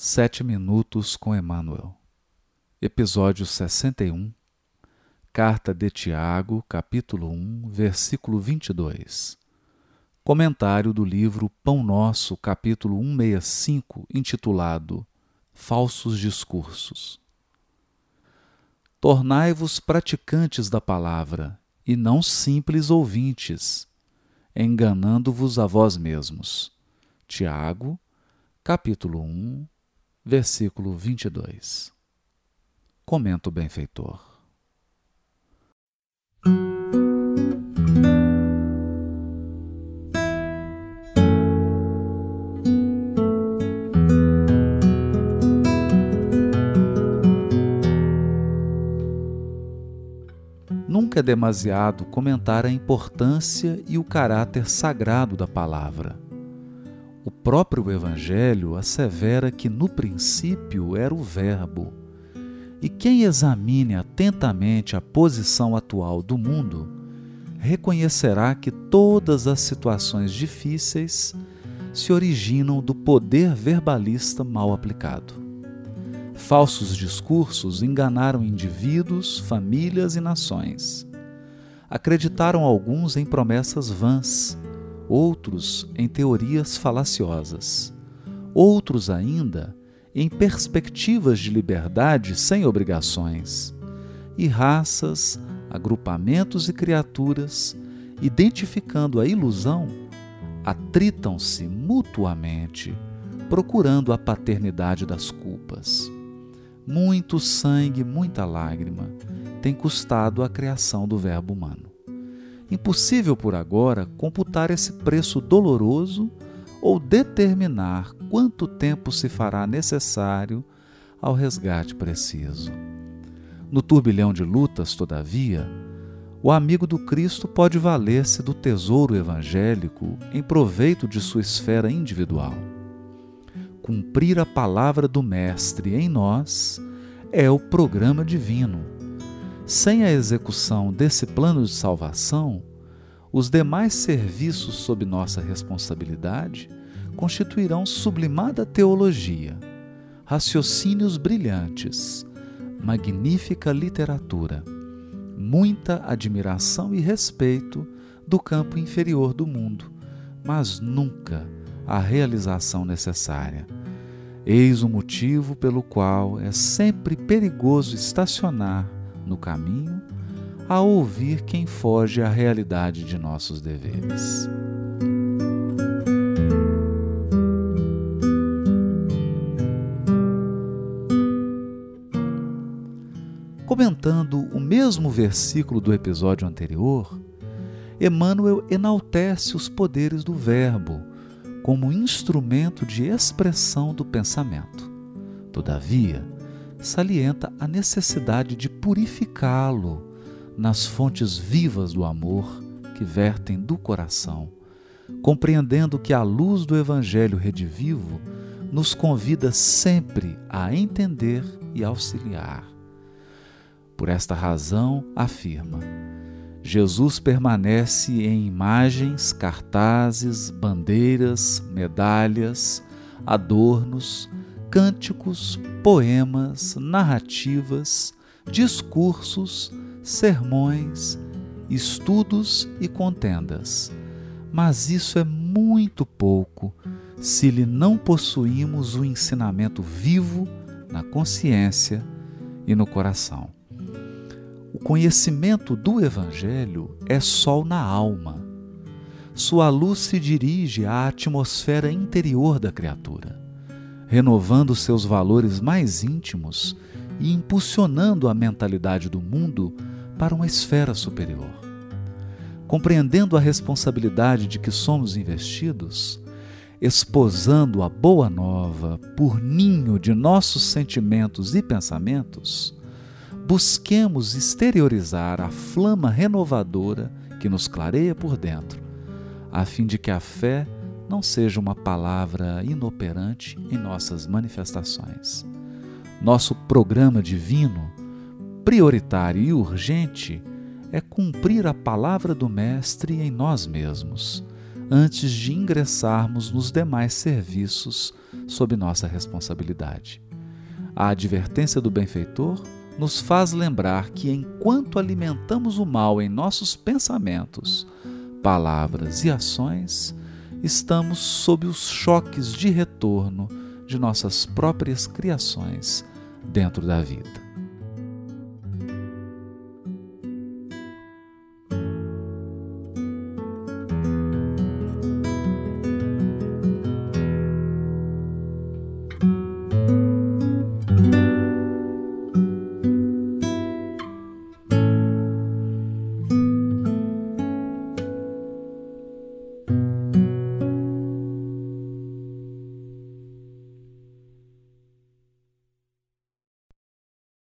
Sete Minutos com Emmanuel, Episódio 61, Carta de Tiago, capítulo 1, versículo 22. Comentário do livro Pão Nosso, capítulo 165, intitulado Falsos Discursos. Tornai-vos praticantes da palavra, e não simples ouvintes, enganando-vos a vós mesmos. Tiago, capítulo 1, versículo 22. Comenta o benfeitor. Nunca é demasiado comentar a importância e o caráter sagrado da palavra o próprio Evangelho assevera que no princípio era o Verbo. E quem examine atentamente a posição atual do mundo, reconhecerá que todas as situações difíceis se originam do poder verbalista mal aplicado. Falsos discursos enganaram indivíduos, famílias e nações. Acreditaram alguns em promessas vãs outros em teorias falaciosas, outros ainda em perspectivas de liberdade sem obrigações, e raças, agrupamentos e criaturas, identificando a ilusão, atritam-se mutuamente, procurando a paternidade das culpas. Muito sangue, muita lágrima tem custado a criação do Verbo humano. Impossível por agora computar esse preço doloroso ou determinar quanto tempo se fará necessário ao resgate preciso. No turbilhão de lutas, todavia, o amigo do Cristo pode valer-se do tesouro evangélico em proveito de sua esfera individual. Cumprir a palavra do Mestre em nós é o programa divino sem a execução desse plano de salvação, os demais serviços sob nossa responsabilidade constituirão sublimada teologia, raciocínios brilhantes, magnífica literatura, muita admiração e respeito do campo inferior do mundo, mas nunca a realização necessária. Eis o motivo pelo qual é sempre perigoso estacionar no caminho a ouvir quem foge à realidade de nossos deveres. Comentando o mesmo versículo do episódio anterior, Emmanuel enaltece os poderes do Verbo como instrumento de expressão do pensamento. Todavia, salienta a necessidade de purificá-lo nas fontes vivas do amor que vertem do coração, compreendendo que a luz do Evangelho redivivo nos convida sempre a entender e auxiliar. Por esta razão, afirma: Jesus permanece em imagens, cartazes, bandeiras, medalhas, adornos, cânticos, poemas, narrativas, discursos, sermões, estudos e contendas. Mas isso é muito pouco se lhe não possuímos o ensinamento vivo na consciência e no coração. O conhecimento do Evangelho é sol na alma. Sua luz se dirige à atmosfera interior da criatura renovando seus valores mais íntimos e impulsionando a mentalidade do mundo para uma esfera superior. Compreendendo a responsabilidade de que somos investidos, esposando a boa nova por ninho de nossos sentimentos e pensamentos, busquemos exteriorizar a flama renovadora que nos clareia por dentro, a fim de que a fé não seja uma palavra inoperante em nossas manifestações. Nosso programa divino, prioritário e urgente, é cumprir a palavra do Mestre em nós mesmos, antes de ingressarmos nos demais serviços sob nossa responsabilidade. A advertência do benfeitor nos faz lembrar que enquanto alimentamos o mal em nossos pensamentos, palavras e ações, estamos sob os choques de retorno de nossas próprias criações dentro da vida.